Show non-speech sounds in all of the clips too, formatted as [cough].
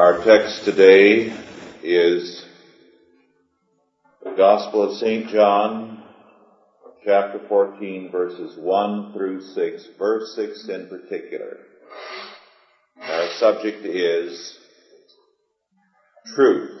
Our text today is the Gospel of St. John, chapter 14, verses 1 through 6, verse 6 in particular. Our subject is truth.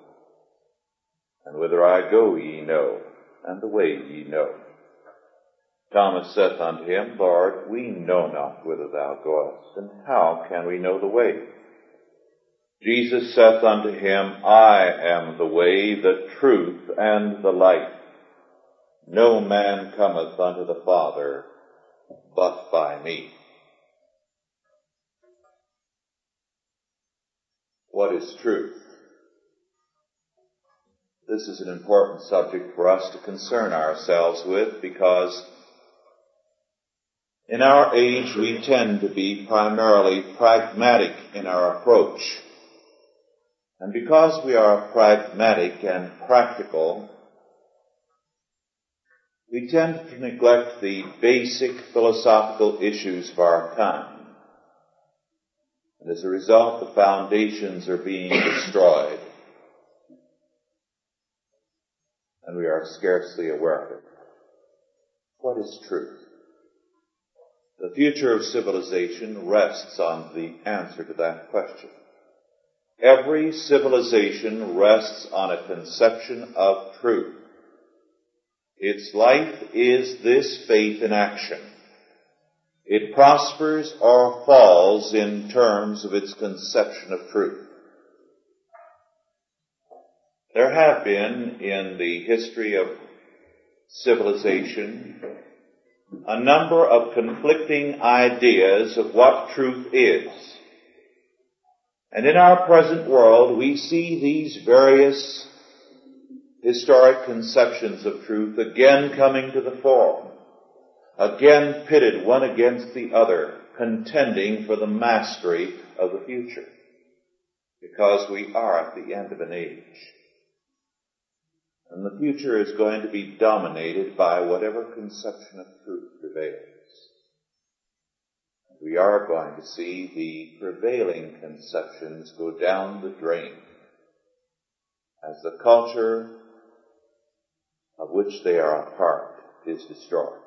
And whither I go ye know, and the way ye know. Thomas saith unto him, Lord, we know not whither thou goest, and how can we know the way? Jesus saith unto him, I am the way, the truth, and the life. No man cometh unto the Father but by me. What is truth? This is an important subject for us to concern ourselves with because in our age we tend to be primarily pragmatic in our approach. And because we are pragmatic and practical, we tend to neglect the basic philosophical issues of our time. And as a result, the foundations are being destroyed. And we are scarcely aware of it. What is truth? The future of civilization rests on the answer to that question. Every civilization rests on a conception of truth. Its life is this faith in action. It prospers or falls in terms of its conception of truth. There have been in the history of civilization a number of conflicting ideas of what truth is. And in our present world, we see these various historic conceptions of truth again coming to the fore, again pitted one against the other, contending for the mastery of the future. Because we are at the end of an age. And the future is going to be dominated by whatever conception of truth prevails. We are going to see the prevailing conceptions go down the drain as the culture of which they are a part is destroyed.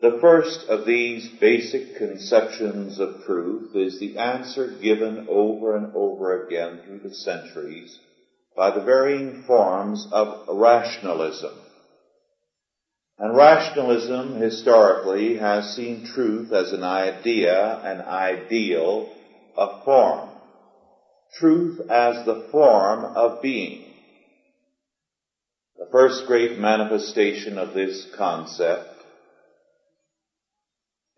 The first of these basic conceptions of truth is the answer given over and over again through the centuries by the varying forms of rationalism. And rationalism historically has seen truth as an idea, an ideal, a form. Truth as the form of being. The first great manifestation of this concept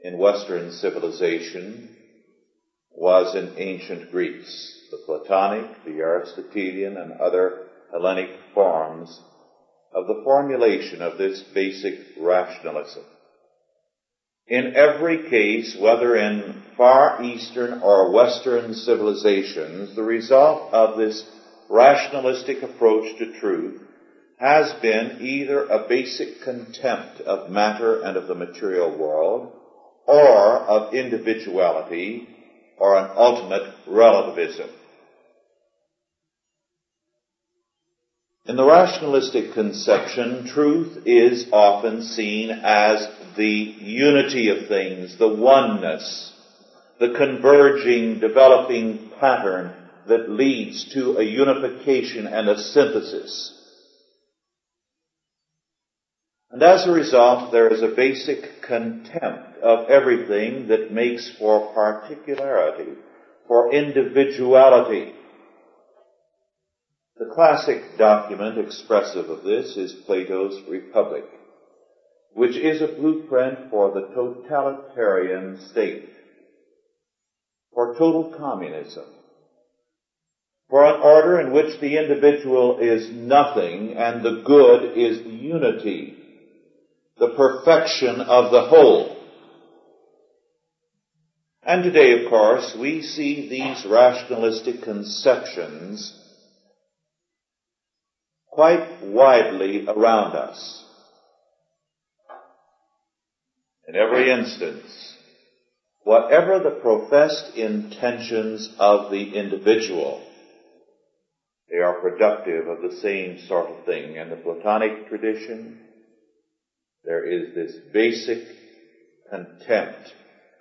in Western civilization was in ancient Greece the Platonic, the Aristotelian, and other Hellenic forms of the formulation of this basic rationalism. In every case, whether in Far Eastern or Western civilizations, the result of this rationalistic approach to truth has been either a basic contempt of matter and of the material world, or of individuality, or an ultimate relativism. In the rationalistic conception, truth is often seen as the unity of things, the oneness, the converging, developing pattern that leads to a unification and a synthesis. And as a result, there is a basic contempt of everything that makes for particularity, for individuality, The classic document expressive of this is Plato's Republic, which is a blueprint for the totalitarian state, for total communism, for an order in which the individual is nothing and the good is unity, the perfection of the whole. And today, of course, we see these rationalistic conceptions quite widely around us. In every instance, whatever the professed intentions of the individual, they are productive of the same sort of thing. In the Platonic tradition, there is this basic contempt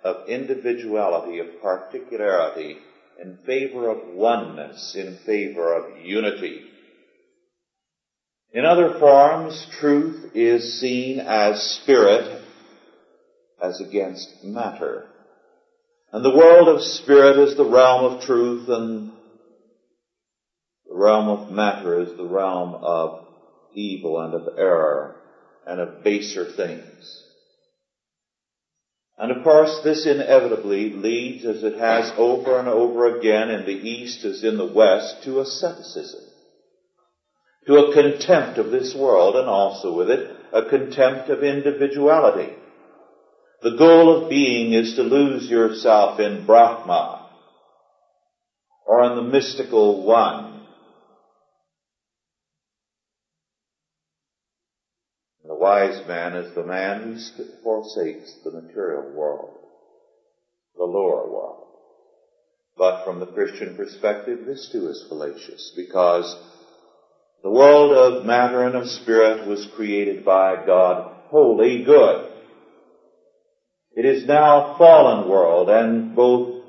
of individuality, of particularity, in favor of oneness, in favor of unity. In other forms, truth is seen as spirit as against matter. And the world of spirit is the realm of truth and the realm of matter is the realm of evil and of error and of baser things. And of course, this inevitably leads, as it has over and over again in the East as in the West, to asceticism to a contempt of this world and also with it a contempt of individuality. The goal of being is to lose yourself in Brahma or in the mystical one. The wise man is the man who forsakes the material world, the lower world. But from the Christian perspective, this too is fallacious because the world of matter and of spirit was created by God wholly good. It is now a fallen world and both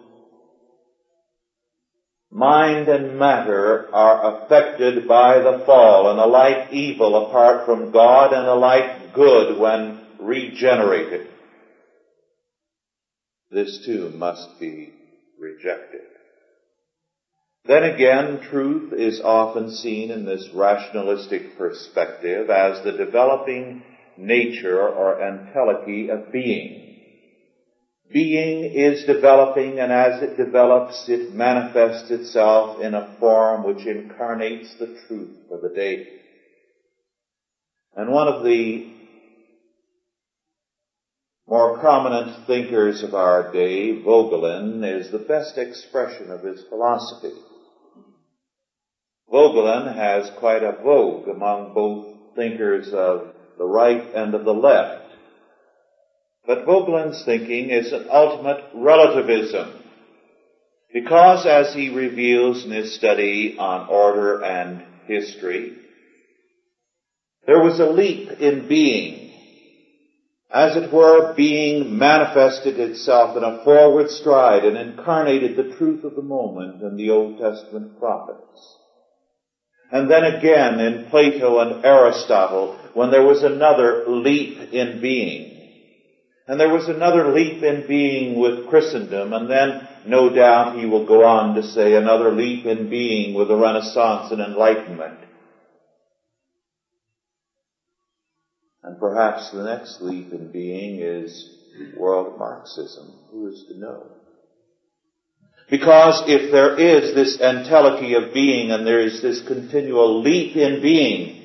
mind and matter are affected by the fall and alike evil apart from God and alike good when regenerated. This too must be rejected. Then again, truth is often seen in this rationalistic perspective as the developing nature or entelechy of being. Being is developing and as it develops, it manifests itself in a form which incarnates the truth for the day. And one of the more prominent thinkers of our day, Voegelin, is the best expression of his philosophy. Voegelin has quite a vogue among both thinkers of the right and of the left. But Voegelin's thinking is an ultimate relativism. Because as he reveals in his study on order and history, there was a leap in being. As it were, being manifested itself in a forward stride and incarnated the truth of the moment in the Old Testament prophets. And then again in Plato and Aristotle, when there was another leap in being. And there was another leap in being with Christendom, and then no doubt he will go on to say another leap in being with the Renaissance and Enlightenment. And perhaps the next leap in being is world Marxism. Who is to know? Because if there is this entelechy of being and there is this continual leap in being,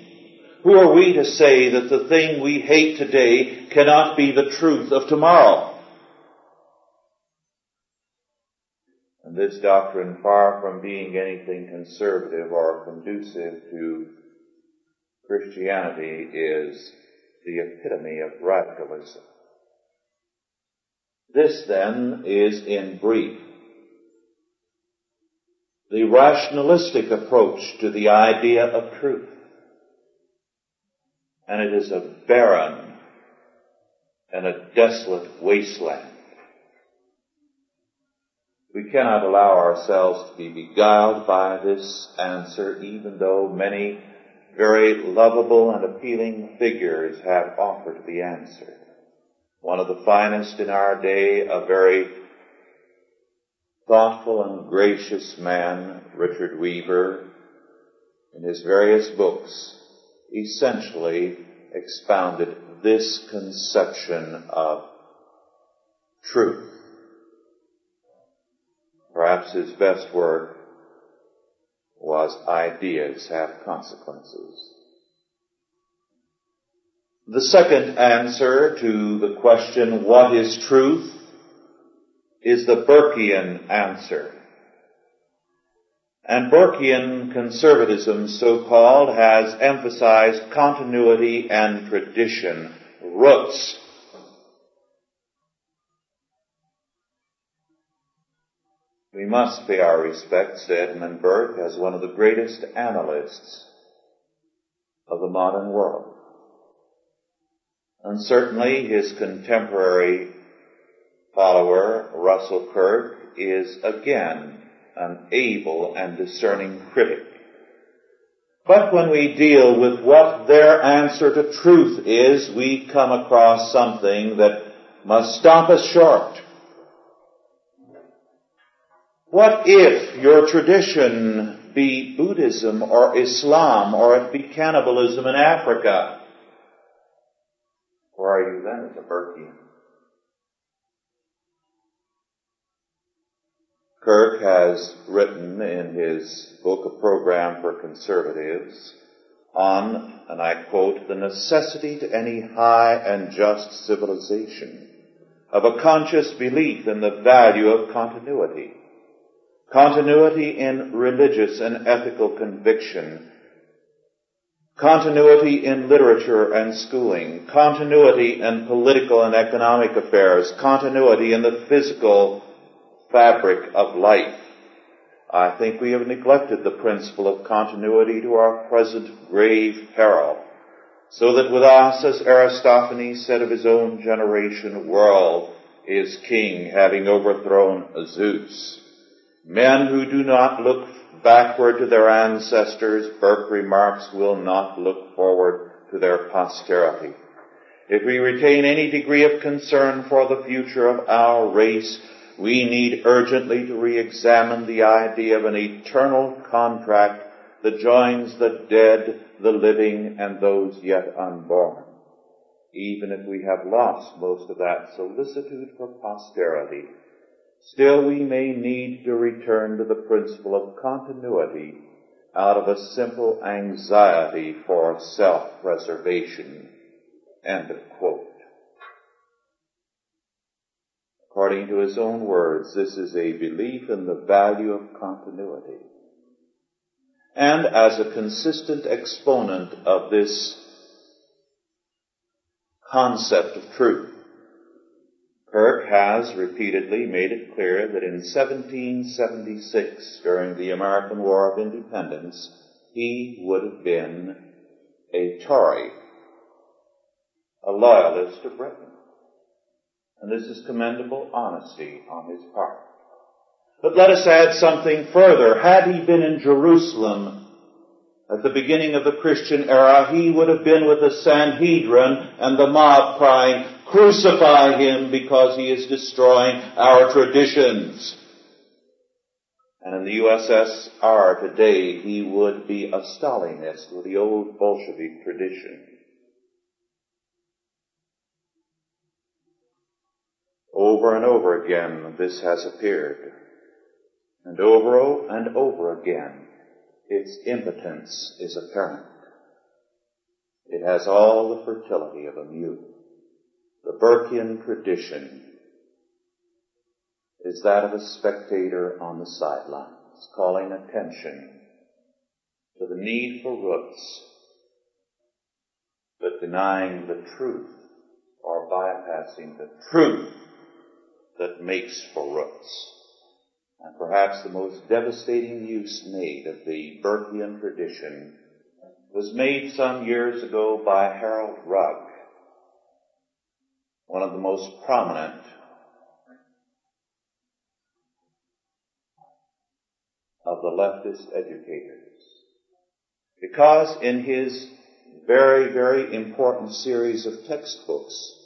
who are we to say that the thing we hate today cannot be the truth of tomorrow? And this doctrine, far from being anything conservative or conducive to Christianity, is the epitome of radicalism. This then is in brief the rationalistic approach to the idea of truth. And it is a barren and a desolate wasteland. We cannot allow ourselves to be beguiled by this answer, even though many very lovable and appealing figures have offered the answer. One of the finest in our day, a very thoughtful and gracious man, Richard Weaver, in his various books essentially expounded this conception of truth. Perhaps his best work was ideas have consequences. The second answer to the question, what is truth, is the Burkean answer. And Burkean conservatism, so called, has emphasized continuity and tradition, roots. We must pay our respects to Edmund Burke as one of the greatest analysts of the modern world. And certainly his contemporary follower, Russell Kirk, is again an able and discerning critic. But when we deal with what their answer to truth is, we come across something that must stop us short. What if your tradition be Buddhism or Islam or it be cannibalism in Africa? Where are you then as a Burkean? Kirk has written in his book, A Program for Conservatives, on, and I quote, the necessity to any high and just civilization of a conscious belief in the value of continuity. Continuity in religious and ethical conviction. Continuity in literature and schooling, continuity in political and economic affairs, continuity in the physical fabric of life. I think we have neglected the principle of continuity to our present grave peril, so that with us, as Aristophanes said of his own generation, world is king, having overthrown Zeus. Men who do not look backward to their ancestors, Burke remarks, will not look forward to their posterity. If we retain any degree of concern for the future of our race, we need urgently to re-examine the idea of an eternal contract that joins the dead, the living, and those yet unborn. Even if we have lost most of that solicitude for posterity, Still we may need to return to the principle of continuity out of a simple anxiety for self-preservation. End of quote. According to his own words, this is a belief in the value of continuity. And as a consistent exponent of this concept of truth, Kirk has repeatedly made it clear that in 1776, during the American War of Independence, he would have been a Tory, a loyalist to Britain. And this is commendable honesty on his part. But let us add something further. Had he been in Jerusalem at the beginning of the Christian era, he would have been with the Sanhedrin and the mob crying, crucify him because he is destroying our traditions. And in the USSR today, he would be a Stalinist with the old Bolshevik tradition. Over and over again, this has appeared. And over and over again, its impotence is apparent. It has all the fertility of a mute. The Burkean tradition is that of a spectator on the sidelines, calling attention to the need for roots, but denying the truth or bypassing the truth that makes for roots. And perhaps the most devastating use made of the Burkean tradition was made some years ago by Harold Rugg, one of the most prominent of the leftist educators. Because in his very, very important series of textbooks,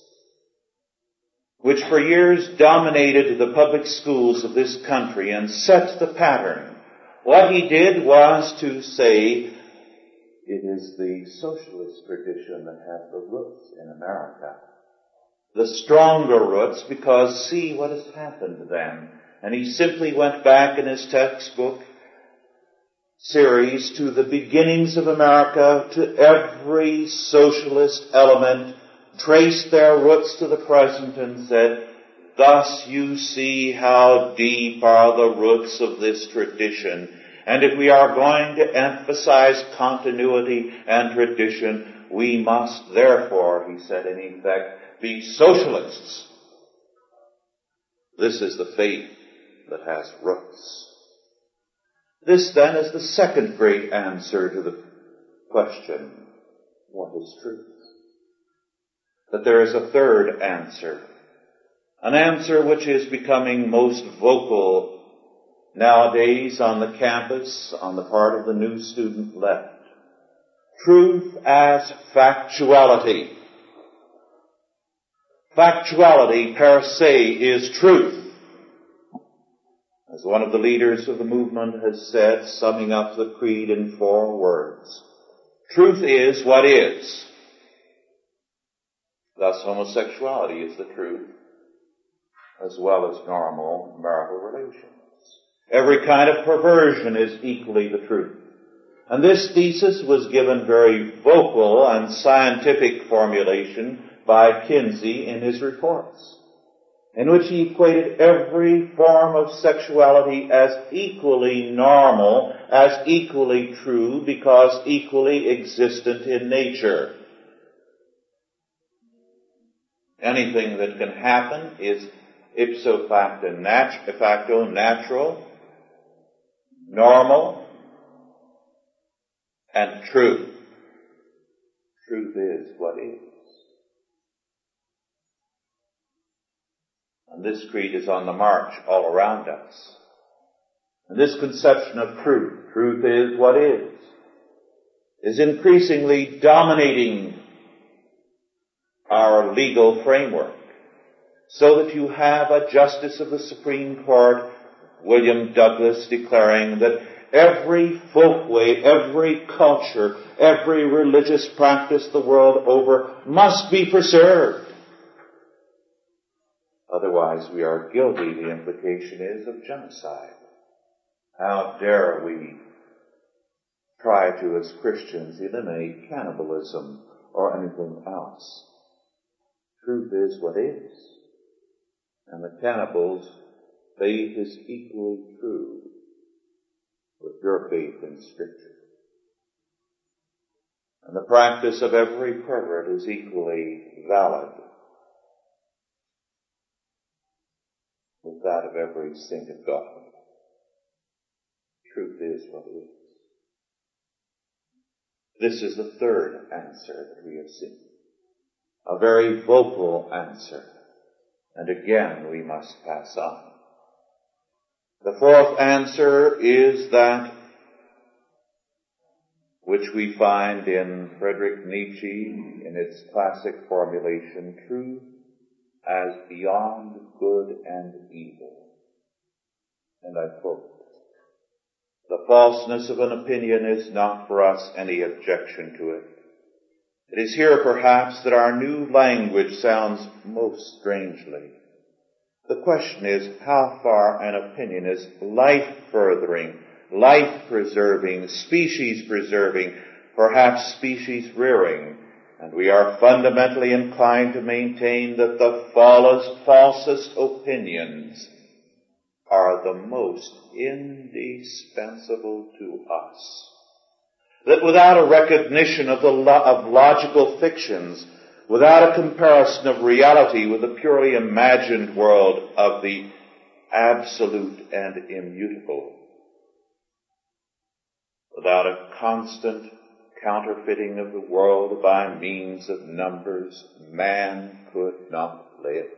which for years dominated the public schools of this country and set the pattern. What he did was to say it is the socialist tradition that has the roots in America. The stronger roots because see what has happened to them. And he simply went back in his textbook series to the beginnings of America, to every socialist element, traced their roots to the present and said, thus you see how deep are the roots of this tradition. And if we are going to emphasize continuity and tradition, we must therefore, he said in effect, be socialists. This is the faith that has roots. This then is the second great answer to the question, what is truth? But there is a third answer. An answer which is becoming most vocal nowadays on the campus on the part of the new student left. Truth as factuality. Factuality per se is truth. As one of the leaders of the movement has said, summing up the creed in four words, truth is what is. Thus homosexuality is the truth, as well as normal marital relations. Every kind of perversion is equally the truth. And this thesis was given very vocal and scientific formulation by Kinsey in his reports in which he equated every form of sexuality as equally normal, as equally true, because equally existent in nature. Anything that can happen is ipso facto, nat- facto natural, normal, and true. Truth is what is. And this creed is on the march all around us. And this conception of truth, truth is what is, is increasingly dominating our legal framework. So that you have a justice of the Supreme Court, William Douglas, declaring that every folkway, every culture, every religious practice the world over must be preserved. Otherwise, we are guilty, the implication is, of genocide. How dare we try to, as Christians, eliminate cannibalism or anything else? Truth is what is. And the cannibals' faith is equally true with your faith in Scripture. And the practice of every pervert is equally valid with that of every saint of God. Truth is what is. This is the third answer that we have seen. A very vocal answer. And again we must pass on. The fourth answer is that which we find in Friedrich Nietzsche in its classic formulation, truth as beyond good and evil. And I quote, the falseness of an opinion is not for us any objection to it. It is here perhaps that our new language sounds most strangely. The question is how far an opinion is life furthering, life preserving, species preserving, perhaps species rearing, and we are fundamentally inclined to maintain that the falsest, falsest opinions are the most indispensable to us. That without a recognition of the lo- of logical fictions, without a comparison of reality with the purely imagined world of the absolute and immutable, without a constant counterfeiting of the world by means of numbers, man could not live.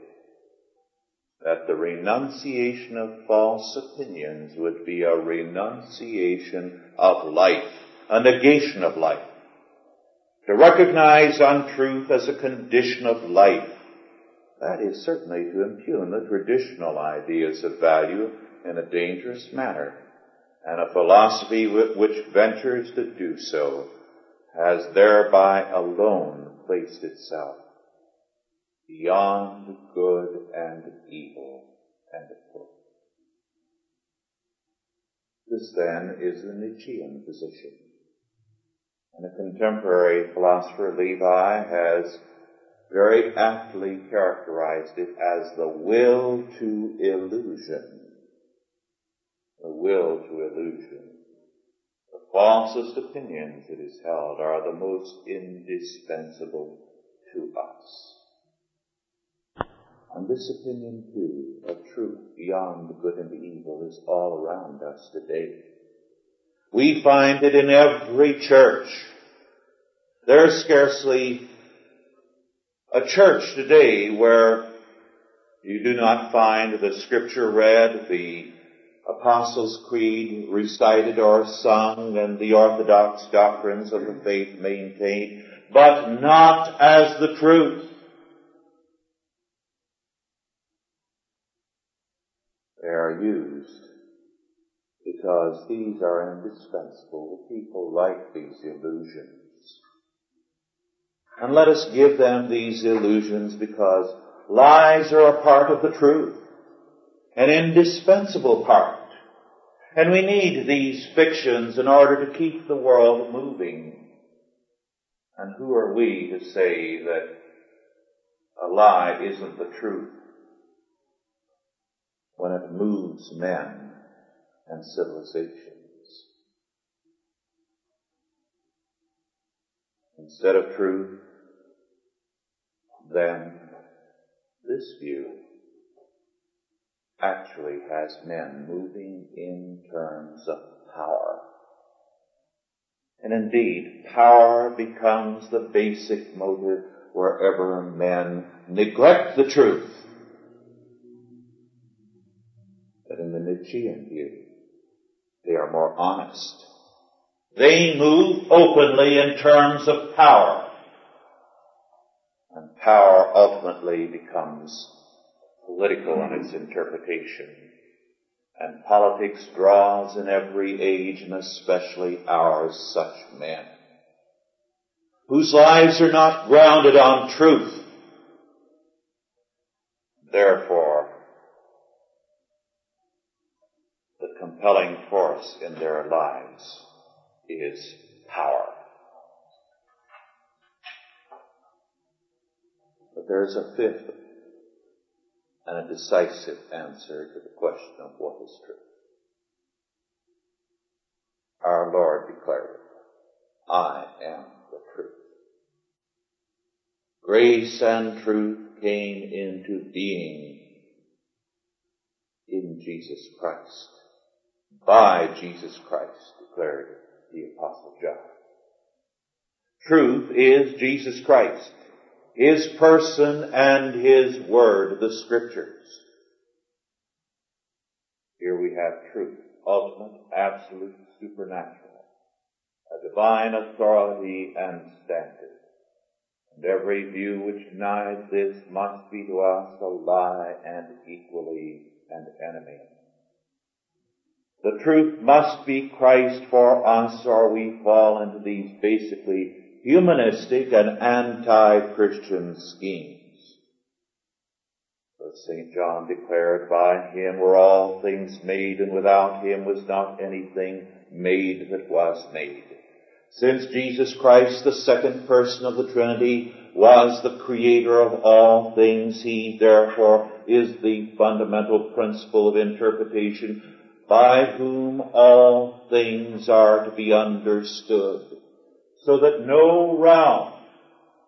That the renunciation of false opinions would be a renunciation of life, a negation of life. To recognize untruth as a condition of life, that is certainly to impugn the traditional ideas of value in a dangerous manner, and a philosophy which ventures to do so has thereby alone placed itself beyond good and evil and quote. This then is the Nietzschean position. And a contemporary philosopher, Levi, has very aptly characterized it as the will to illusion. The will to illusion. The falsest opinions, it is held, are the most indispensable to us. And this opinion too of truth beyond the good and the evil is all around us today. We find it in every church. There's scarcely a church today where you do not find the scripture read, the Apostles' Creed recited or sung, and the orthodox doctrines of the faith maintained, but not as the truth. They are used because these are indispensable. People like these illusions. And let us give them these illusions because lies are a part of the truth. An indispensable part. And we need these fictions in order to keep the world moving. And who are we to say that a lie isn't the truth when it moves men and civilizations? Instead of truth, then this view actually has men moving in terms of power. And indeed, power becomes the basic motive wherever men neglect the truth. But in the Nietzschean view, they are more honest. They move openly in terms of power. And power ultimately becomes political in its interpretation. And politics draws in every age, and especially ours, such men, whose lives are not grounded on truth. Therefore, compelling force in their lives is power. But there's a fifth and a decisive answer to the question of what is truth. Our Lord declared. I am the truth. Grace and truth came into being in Jesus Christ. By Jesus Christ, declared the Apostle John. Truth is Jesus Christ. His person and His Word, the Scriptures. Here we have truth, ultimate, absolute, supernatural, a divine authority and standard. And every view which denies this must be to us a lie and equally an enemy. The truth must be Christ for us or we fall into these basically humanistic and anti-Christian schemes. But St. John declared, by him were all things made, and without him was not anything made that was made. Since Jesus Christ, the second person of the Trinity, was the creator of all things, he therefore is the fundamental principle of interpretation by whom all things are to be understood so that no realm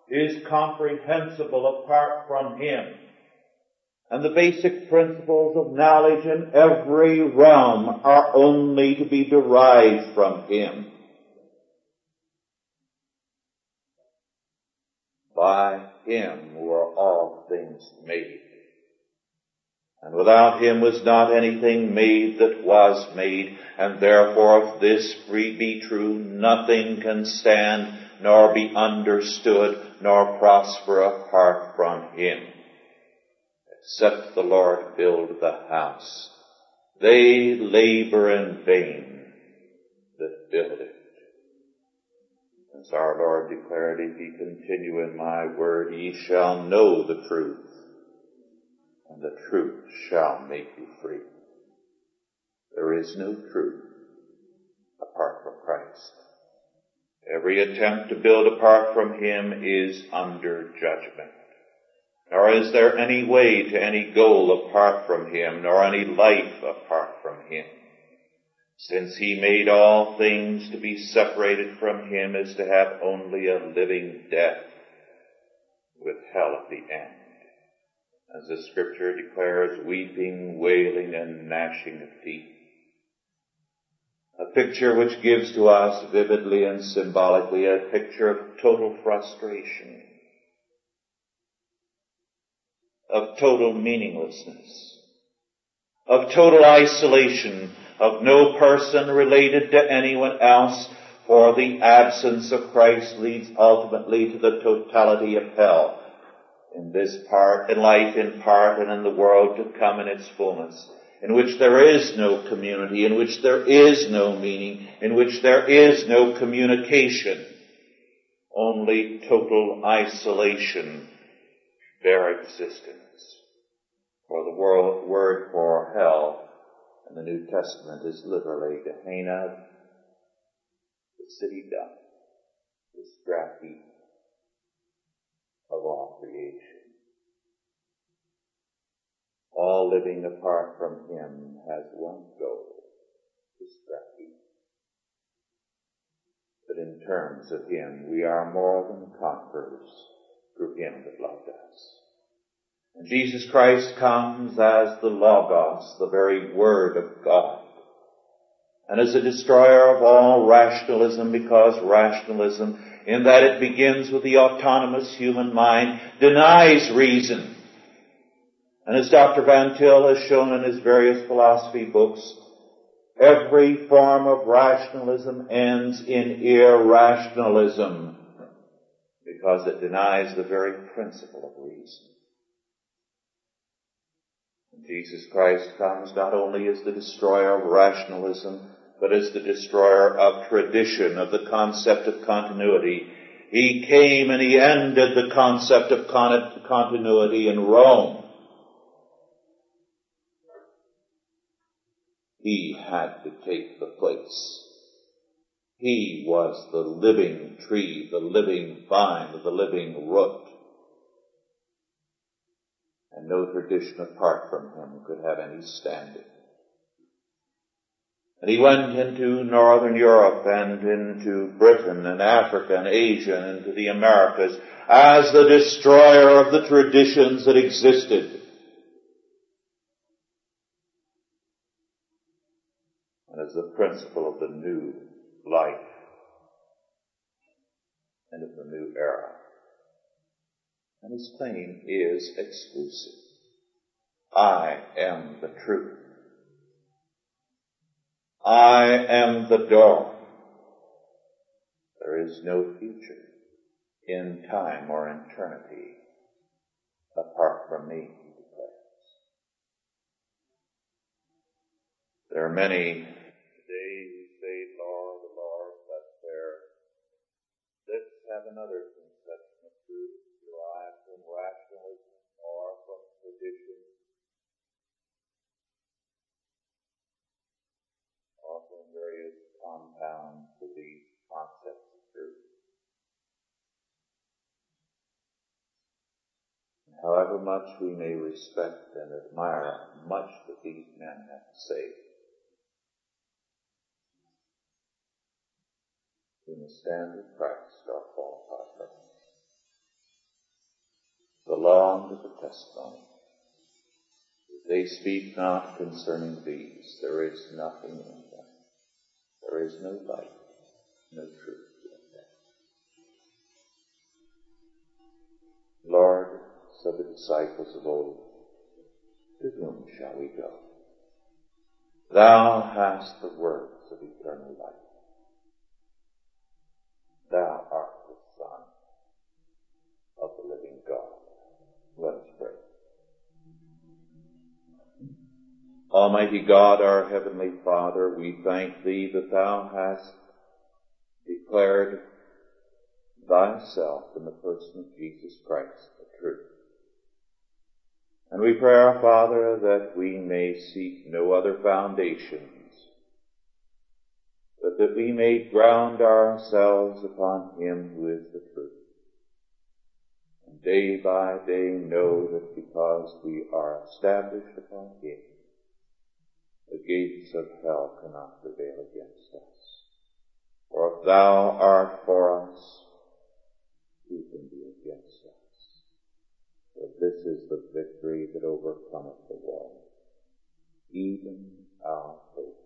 is comprehensible apart from Him. And the basic principles of knowledge in every realm are only to be derived from Him. By Him were all things made. And without him was not anything made that was made, and therefore if this be true, nothing can stand, nor be understood, nor prosper apart from him. Except the Lord build the house. They labor in vain that build it. As our Lord declared, if ye continue in my word, ye shall know the truth, and the truth shall make you free. There is no truth apart from Christ. Every attempt to build apart from Him is under judgment. Nor is there any way to any goal apart from Him, nor any life apart from Him. Since He made all things to be separated from Him is to have only a living death with hell at the end. As the scripture declares, weeping, wailing, and gnashing of teeth. A picture which gives to us vividly and symbolically a picture of total frustration, of total meaninglessness, of total isolation, of no person related to anyone else, for the absence of Christ leads ultimately to the totality of hell in this part, in life in part, and in the world to come in its fullness in which there is no community, in which there is no meaning, in which there is no communication, only total isolation, bare existence. For the world, word for hell in the New Testament is literally Gehenna, the city dump, the scrap heap of all creation all living apart from Him has one goal, destruction. But in terms of Him, we are more than conquerors through Him that loved us. And Jesus Christ comes as the Logos, the very Word of God, and as a destroyer of all rationalism because rationalism, in that it begins with the autonomous human mind, denies reason and as Dr. Van Til has shown in his various philosophy books, every form of rationalism ends in irrationalism because it denies the very principle of reason. Jesus Christ comes not only as the destroyer of rationalism, but as the destroyer of tradition, of the concept of continuity. He came and he ended the concept of continuity in Rome. He had to take the place. He was the living tree, the living vine, the living root. And no tradition apart from him could have any standing. And he went into Northern Europe and into Britain and Africa and Asia and into the Americas as the destroyer of the traditions that existed. As the principle of the new life and of the new era. And his claim is exclusive. I am the truth. I am the door. There is no future in time or eternity apart from me. There are many another conception of truth derived from rationalism or from tradition or from various compounds of these concepts of truth. However much we may respect and admire much that these men have to say, we must stand with Christ or fall apart from him. The law and the testimony. If they speak not concerning these, there is nothing in them. There is no light, no truth in them. Lord, said the disciples of old, to whom shall we go? Thou hast the words of eternal life. Thou art the Son of the living God. Let us pray. Almighty God, our Heavenly Father, we thank Thee that Thou hast declared thyself in the person of Jesus Christ, the truth. And we pray, our Father, that we may seek no other foundations, but that we may ground ourselves upon Him who is the truth. And day by day know that because we are established upon Him, the gates of hell cannot prevail against us. For if thou art for us, who can be against us? For this is the victory that overcometh the world, even our faith.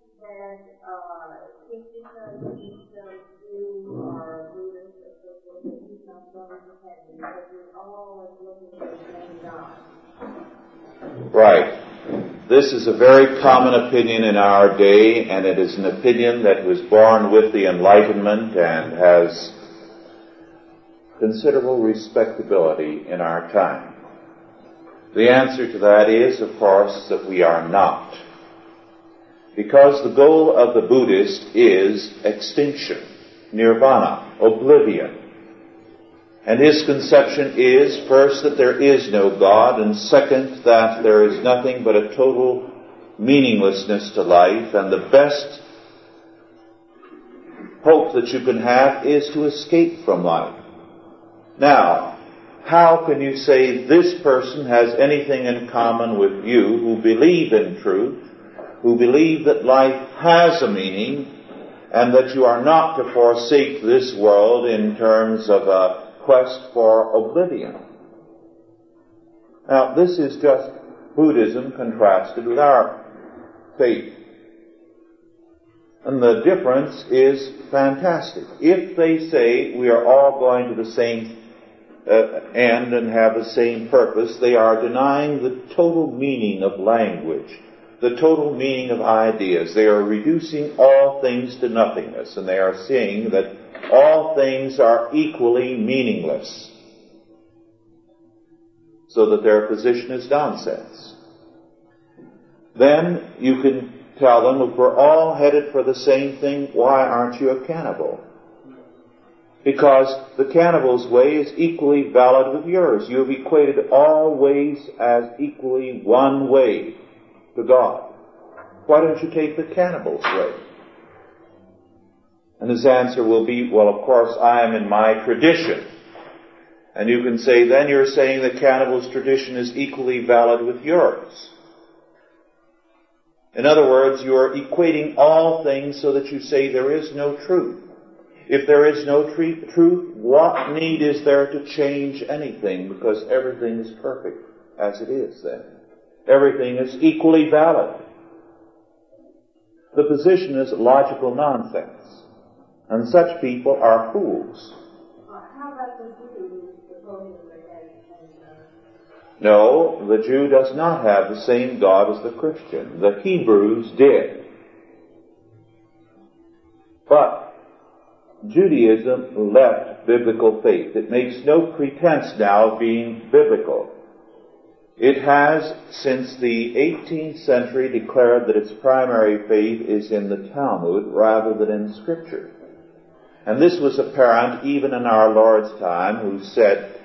uh, God? Right. This is a very common opinion in our day, and it is an opinion that was born with the Enlightenment and has considerable respectability in our time? The answer to that is, of course, that we are not. Because the goal of the Buddhist is extinction, nirvana, oblivion. And his conception is, first, that there is no God, and second, that there is nothing but a total meaninglessness to life, and the best hope that you can have is to escape from life. Now, how can you say this person has anything in common with you who believe in truth, who believe that life has a meaning, and that you are not to forsake this world in terms of a quest for oblivion? Now, this is just Buddhism contrasted with our faith. And the difference is fantastic. If they say we are all going to the same uh, end and have the same purpose, they are denying the total meaning of language, the total meaning of ideas. They are reducing all things to nothingness, and they are seeing that all things are equally meaningless. So that their position is nonsense. Then you can tell them, if we're all headed for the same thing, why aren't you a cannibal? Because the cannibal's way is equally valid with yours. You have equated all ways as equally one way to God. Why don't you take the cannibal's way? And his answer will be, well, of course, I am in my tradition. And you can say, then you're saying the cannibal's tradition is equally valid with yours. In other words, you are equating all things so that you say there is no truth. If there is no truth, what need is there to change anything? Because everything is perfect as it is then. Everything is equally valid. The position is logical nonsense. And such people are fools. No, the Jew does not have the same God as the Christian. The Hebrews did. But Judaism left biblical faith. It makes no pretense now of being biblical. It has, since the 18th century, declared that its primary faith is in the Talmud rather than in Scripture. And this was apparent even in our Lord's time, who said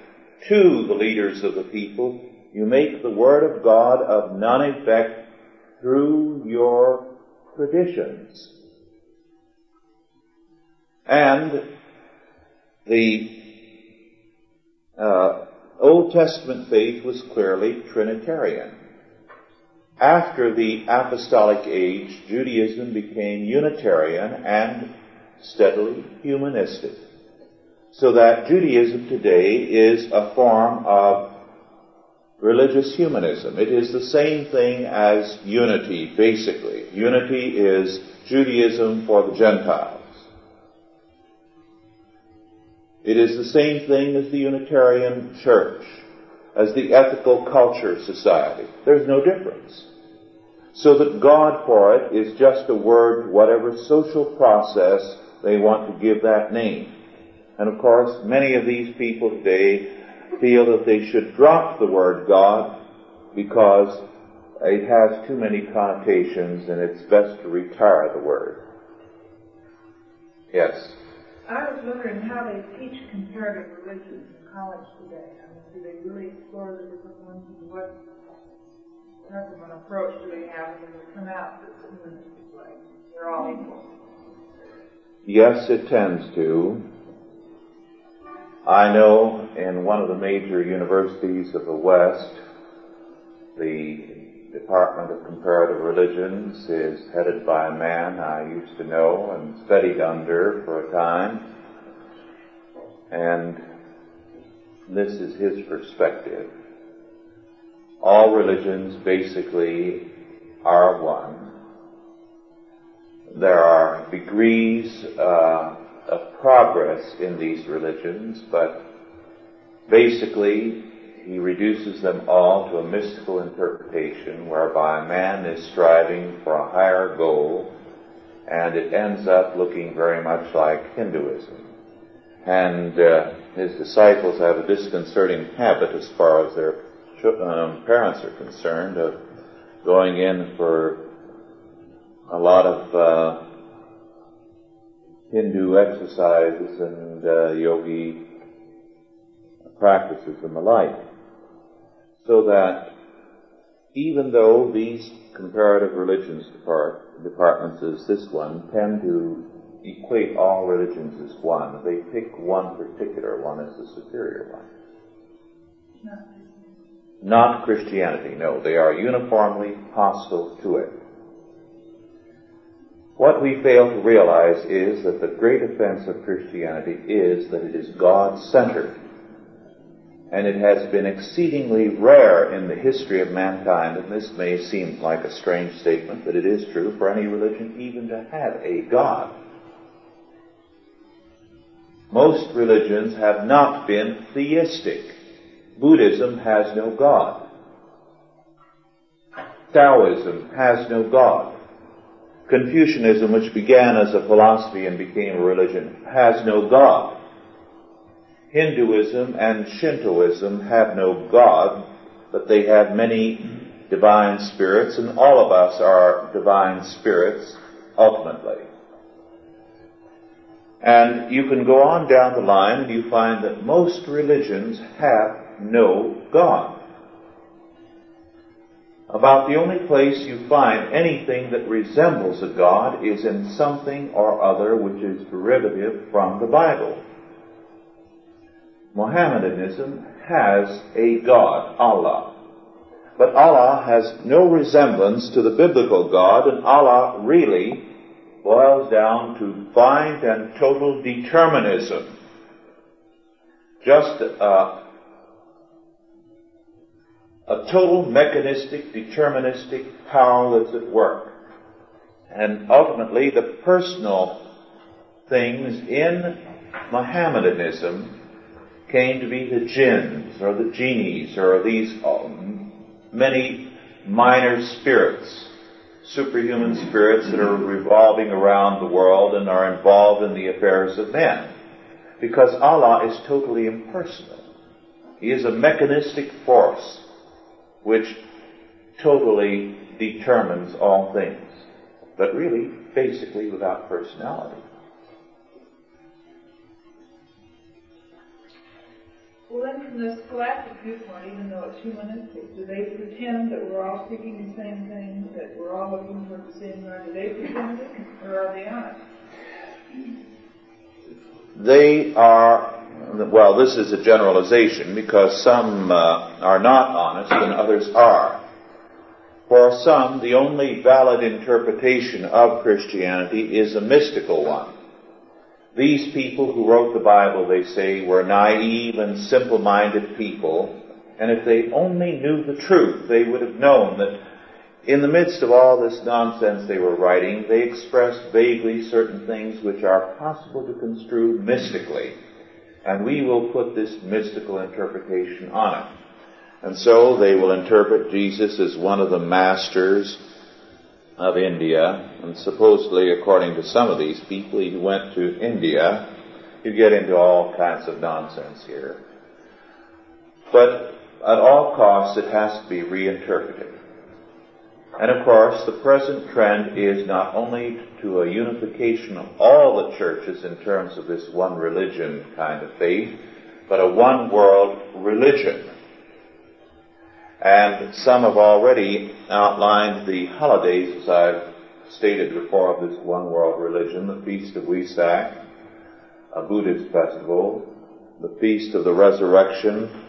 to the leaders of the people, You make the Word of God of none effect through your traditions. And the uh, Old Testament faith was clearly Trinitarian. After the apostolic age, Judaism became Unitarian and steadily humanistic. So that Judaism today is a form of religious humanism. It is the same thing as unity, basically. Unity is Judaism for the Gentiles. It is the same thing as the Unitarian Church. as the ethical culture society. There's no difference. So that God for it is just a word, whatever social process they want to give that name. And of course, many of these people today feel that they should drop the word God because it has too many connotations and it's best to retire the word. Yes. I was wondering how they teach comparative religions in college today. I mean, do they really explore the different ones and what type of an approach do they have when they come out that humanists like they're all equal? Yes, it tends to. I know in one of the major universities of the West, the Department of Comparative Religions is headed by a man I used to know and studied under for a time. And this is his perspective. All religions basically are one. There are degrees uh, of progress in these religions, but basically he reduces them all to a mystical interpretation whereby man is striving for a higher goal and it ends up looking very much like Hinduism. And uh, his disciples have a disconcerting habit as far as their um, parents are concerned of going in for a lot of uh, Hindu exercises and uh, yogi practices and the like so that even though these comparative religions depart, departments as this one tend to equate all religions as one, they pick one particular one as the superior one. Not Christianity, no. They are uniformly hostile to it. What we fail to realize is that the great offense of Christianity is that it is God-centered and it has been exceedingly rare in the history of mankind, and this may seem like a strange statement, but it is true for any religion even to have a God. Most religions have not been theistic. Buddhism has no God. Taoism has no God. Confucianism, which began as a philosophy and became a religion, has no God. Hinduism and Shintoism have no God, but they have many divine spirits, and all of us are divine spirits ultimately. And you can go on down the line and you find that most religions have no God. About the only place you find anything that resembles a God is in something or other which is derivative from the Bible. Mohammedanism has a God, Allah. But Allah has no resemblance to the biblical God, and Allah really boils down to blind and total determinism. Just a, a total mechanistic, deterministic power that's at work. And ultimately, the personal things in Mohammedanism came to be the jinns or the genies or these um, many minor spirits, superhuman spirits that are revolving around the world and are involved in the affairs of men. Because Allah is totally impersonal. He is a mechanistic force which totally determines all things, but really, basically without personality. Well, then from the scholastic viewpoint, even though it's humanistic, do they pretend that we're all seeking the same thing, that we're all looking for the same God? Do they pretend it, or are they honest? They are, well, this is a generalization because some uh, are not honest and others are. For some, the only valid interpretation of Christianity is a mystical one. These people who wrote the Bible, they say, were naive and simple-minded people, and if they only knew the truth, they would have known that in the midst of all this nonsense they were writing, they expressed vaguely certain things which are possible to construe mystically. And we will put this mystical interpretation on it. And so they will interpret Jesus as one of the masters of India, and supposedly, according to some of these people, he went to India. You get into all kinds of nonsense here. But at all costs, it has to be reinterpreted. And of course, the present trend is not only to a unification of all the churches in terms of this one religion kind of faith, but a one world religion. And some have already outlined the holidays, as I've stated before, of this one world religion, the Feast of Wesak, a Buddhist festival, the Feast of the Resurrection,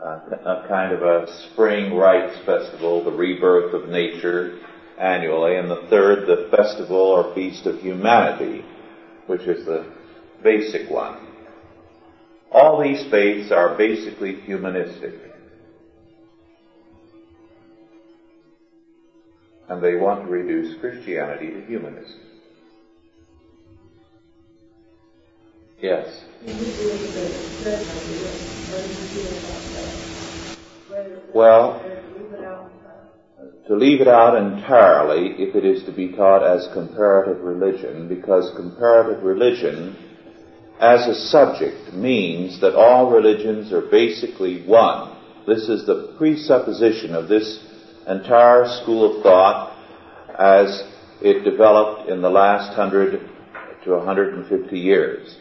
a kind of a spring rites festival, the rebirth of nature annually, and the third, the festival or feast of humanity, which is the basic one. All these faiths are basically humanistic. And they want to reduce Christianity to humanism. Yes. Well, to leave it out entirely if it is to be taught as comparative religion, because comparative religion as a subject means that all religions are basically one. This is the presupposition of this entire school of thought as it developed in the last hundred to 150 years.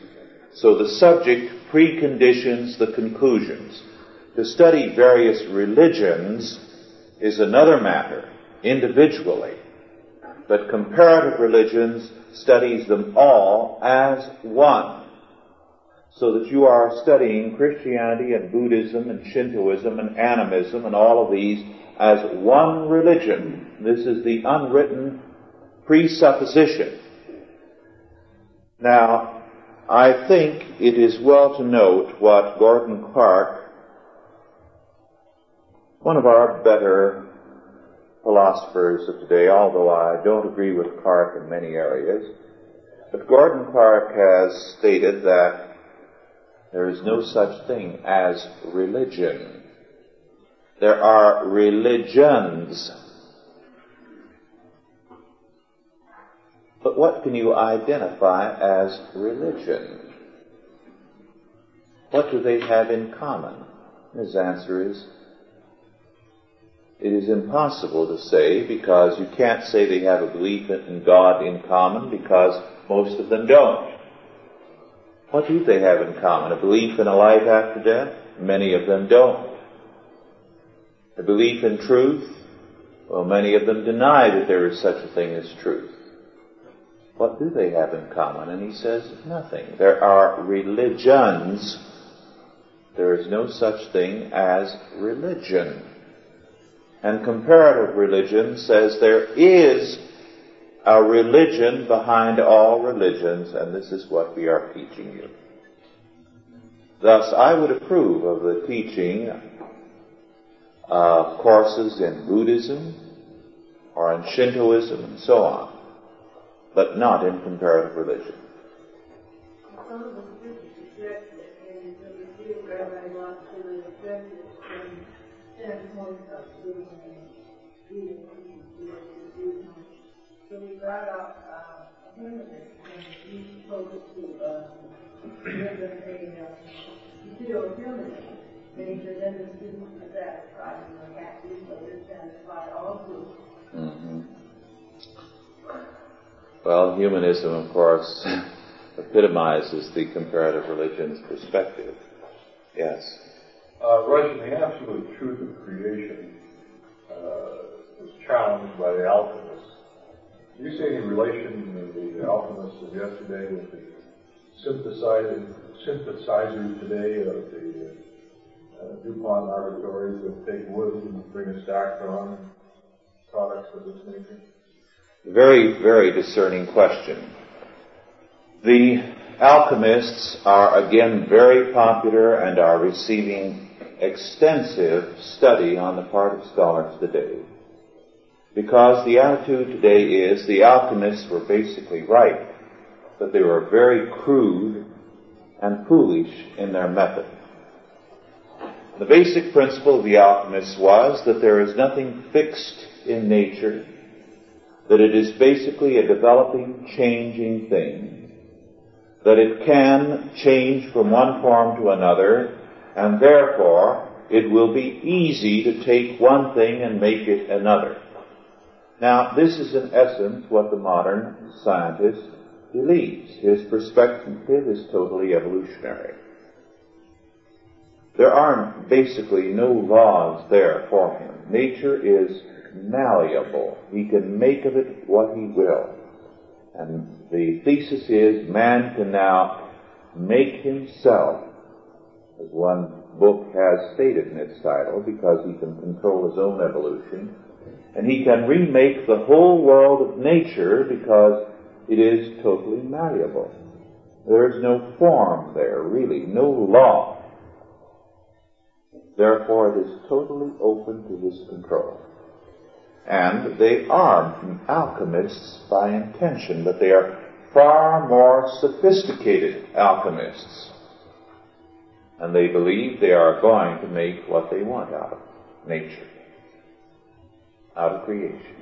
So the subject preconditions the conclusions. To study various religions is another matter, individually. But comparative religions studies them all as one. So that you are studying Christianity and Buddhism and Shintoism and animism and all of these as one religion. This is the unwritten presupposition. Now, I think it is well to note what Gordon Clark, one of our better philosophers of today, although I don't agree with Clark in many areas, but Gordon Clark has stated that there is no such thing as religion. There are religions But what can you identify as religion? What do they have in common? His answer is, it is impossible to say because you can't say they have a belief in God in common because most of them don't. What do they have in common? A belief in a life after death? Many of them don't. A belief in truth? Well, many of them deny that there is such a thing as truth. What do they have in common? And he says nothing. There are religions. There is no such thing as religion. And comparative religion says there is a religion behind all religions, and this is what we are teaching you. Thus, I would approve of the teaching of courses in Buddhism or in Shintoism and so on but not in comparative religion. So we brought up uh, a humanist, and he's supposed to uh, live in a pseudo-humanist. And he said, then the students are satisfied, and they're happy, so they're satisfied also. Mm-hmm. Well, humanism, of course, [laughs] epitomizes the comparative religion's perspective. Yes. Uh, Rushing, the absolute truth of creation uh, is challenged by the alchemists. Do you see any relation to the alchemists of yesterday with the synthesizer, today of the uh, DuPont laboratories that take wood and bring stack on products of this nature? Very, very discerning question. The alchemists are again very popular and are receiving extensive study on the part of scholars today. Because the attitude today is the alchemists were basically right, but they were very crude and foolish in their method. The basic principle of the alchemists was that there is nothing fixed in nature, that it is basically a developing, changing thing, that it can change from one form to another, and therefore it will be easy to take one thing and make it another. Now, this is in essence what the modern scientist believes. His perspective is totally evolutionary. There are basically no laws there for him. Nature is malleable. He can make of it what he will. And the thesis is man can now make himself, as one book has stated in its title, because he can control his own evolution, and he can remake the whole world of nature because it is totally malleable. There is no form there, really, no law. Therefore, it is totally open to his control. And they are alchemists by intention, but they are far more sophisticated alchemists. And they believe they are going to make what they want out of nature, out of creation.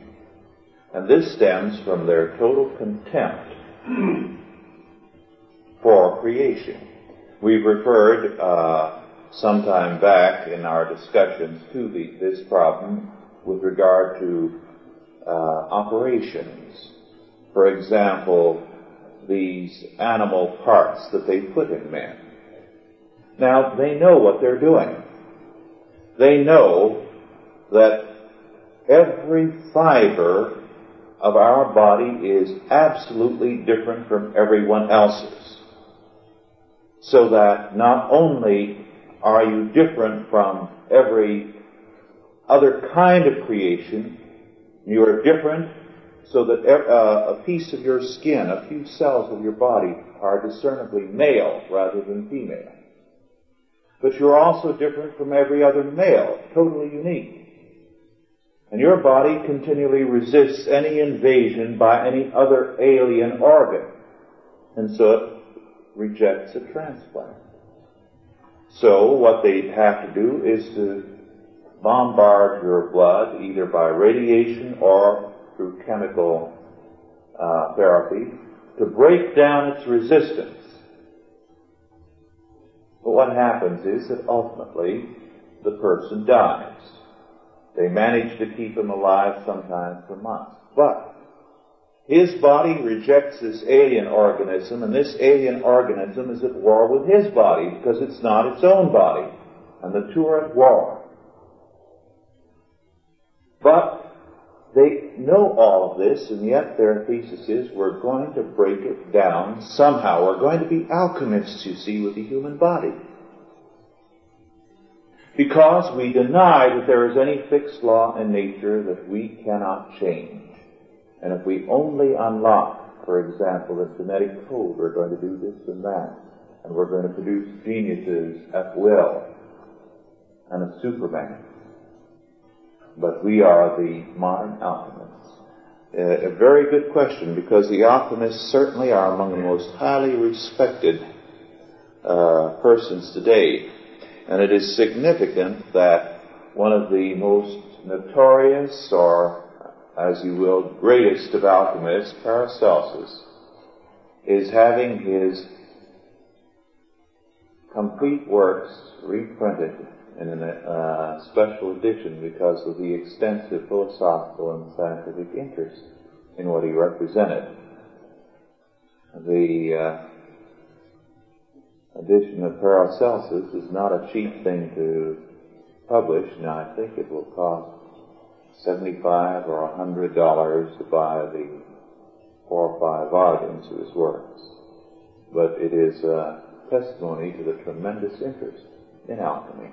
And this stems from their total contempt [clears throat] for creation. We've referred uh, some time back in our discussions to the, this problem with regard to uh, operations. For example, these animal parts that they put in men. Now, they know what they're doing. They know that every fiber of our body is absolutely different from everyone else's. So that not only are you different from every other kind of creation, you are different so that uh, a piece of your skin, a few cells of your body are discernibly male rather than female. But you're also different from every other male, totally unique. And your body continually resists any invasion by any other alien organ. And so it rejects a transplant. So what they have to do is to bombard your blood either by radiation or through chemical uh, therapy to break down its resistance. But what happens is that ultimately the person dies. They manage to keep him alive sometimes for months. But his body rejects this alien organism, and this alien organism is at war with his body because it's not its own body. And the two are at war. But they know all of this, and yet their thesis is we're going to break it down somehow. We're going to be alchemists, you see, with the human body because we deny that there is any fixed law in nature that we cannot change. And if we only unlock, for example, the genetic code, we're going to do this and that, and we're going to produce geniuses at will, and a superman. But we are the modern alchemists. Uh, a very good question because the alchemists certainly are among the most highly respected uh, persons today. And it is significant that one of the most notorious, or as you will, greatest of alchemists, Paracelsus, is having his complete works reprinted in a uh, special edition because of the extensive philosophical and scientific interest in what he represented. The uh, edition of Paracelsus is not a cheap thing to publish. Now, I think it will cost seventy-five or a hundred dollars to buy the four or five volumes of his works. But it is a testimony to the tremendous interest in alchemy.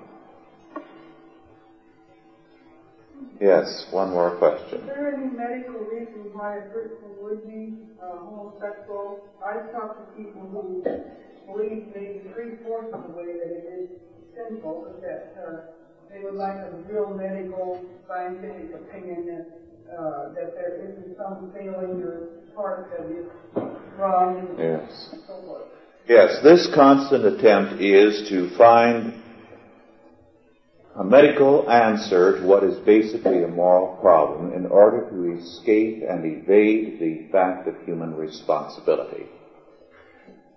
Yes, one more question. Is there any medical reasons why a person would be uh, homosexual? I've talked to people who believe maybe three-fourths of the way that it is sinful, but that uh, they would like a real medical, scientific opinion that, uh, that there isn't some failing or part that is wrong Yes. so forth. Yes, this constant attempt is to find a medical answer to what is basically a moral problem in order to escape and evade the fact of human responsibility.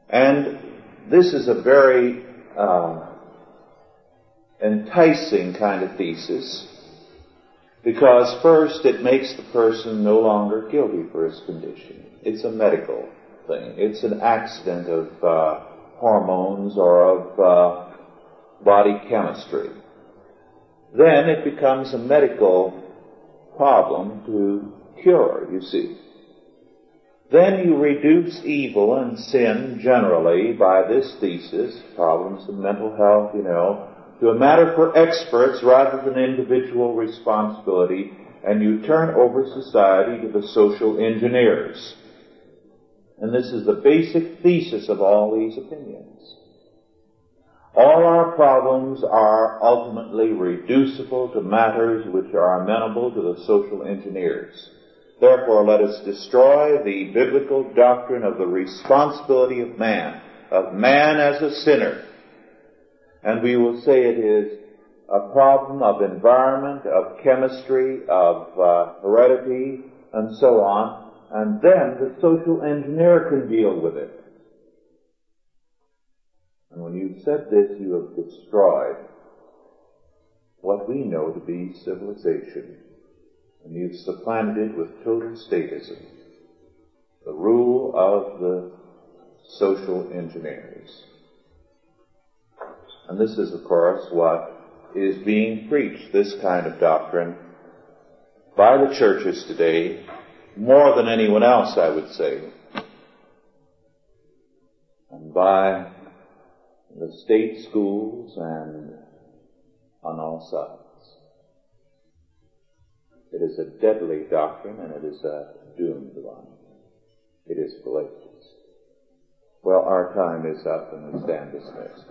And this is a very uh, enticing kind of thesis because first it makes the person no longer guilty for his condition. It's a medical thing. It's an accident of uh, hormones or of uh, body chemistry. Then it becomes a medical problem to cure, you see. Then you reduce evil and sin generally by this thesis, problems of mental health, you know, to a matter for experts rather than individual responsibility, and you turn over society to the social engineers. And this is the basic thesis of all these opinions. All our problems are ultimately reducible to matters which are amenable to the social engineers. Therefore, let us destroy the biblical doctrine of the responsibility of man, of man as a sinner. And we will say it is a problem of environment, of chemistry, of uh, heredity, and so on. And then the social engineer can deal with it. And when you've said this, you have destroyed what we know to be civilization and you've supplanted it with total statism, the rule of the social engineers. And this is, of course, what is being preached, this kind of doctrine, by the churches today, more than anyone else, I would say, and by the state schools and on all sides. It is a deadly doctrine and it is a doomed one. It is fallacious. Well, our time is up and we stand dismissed.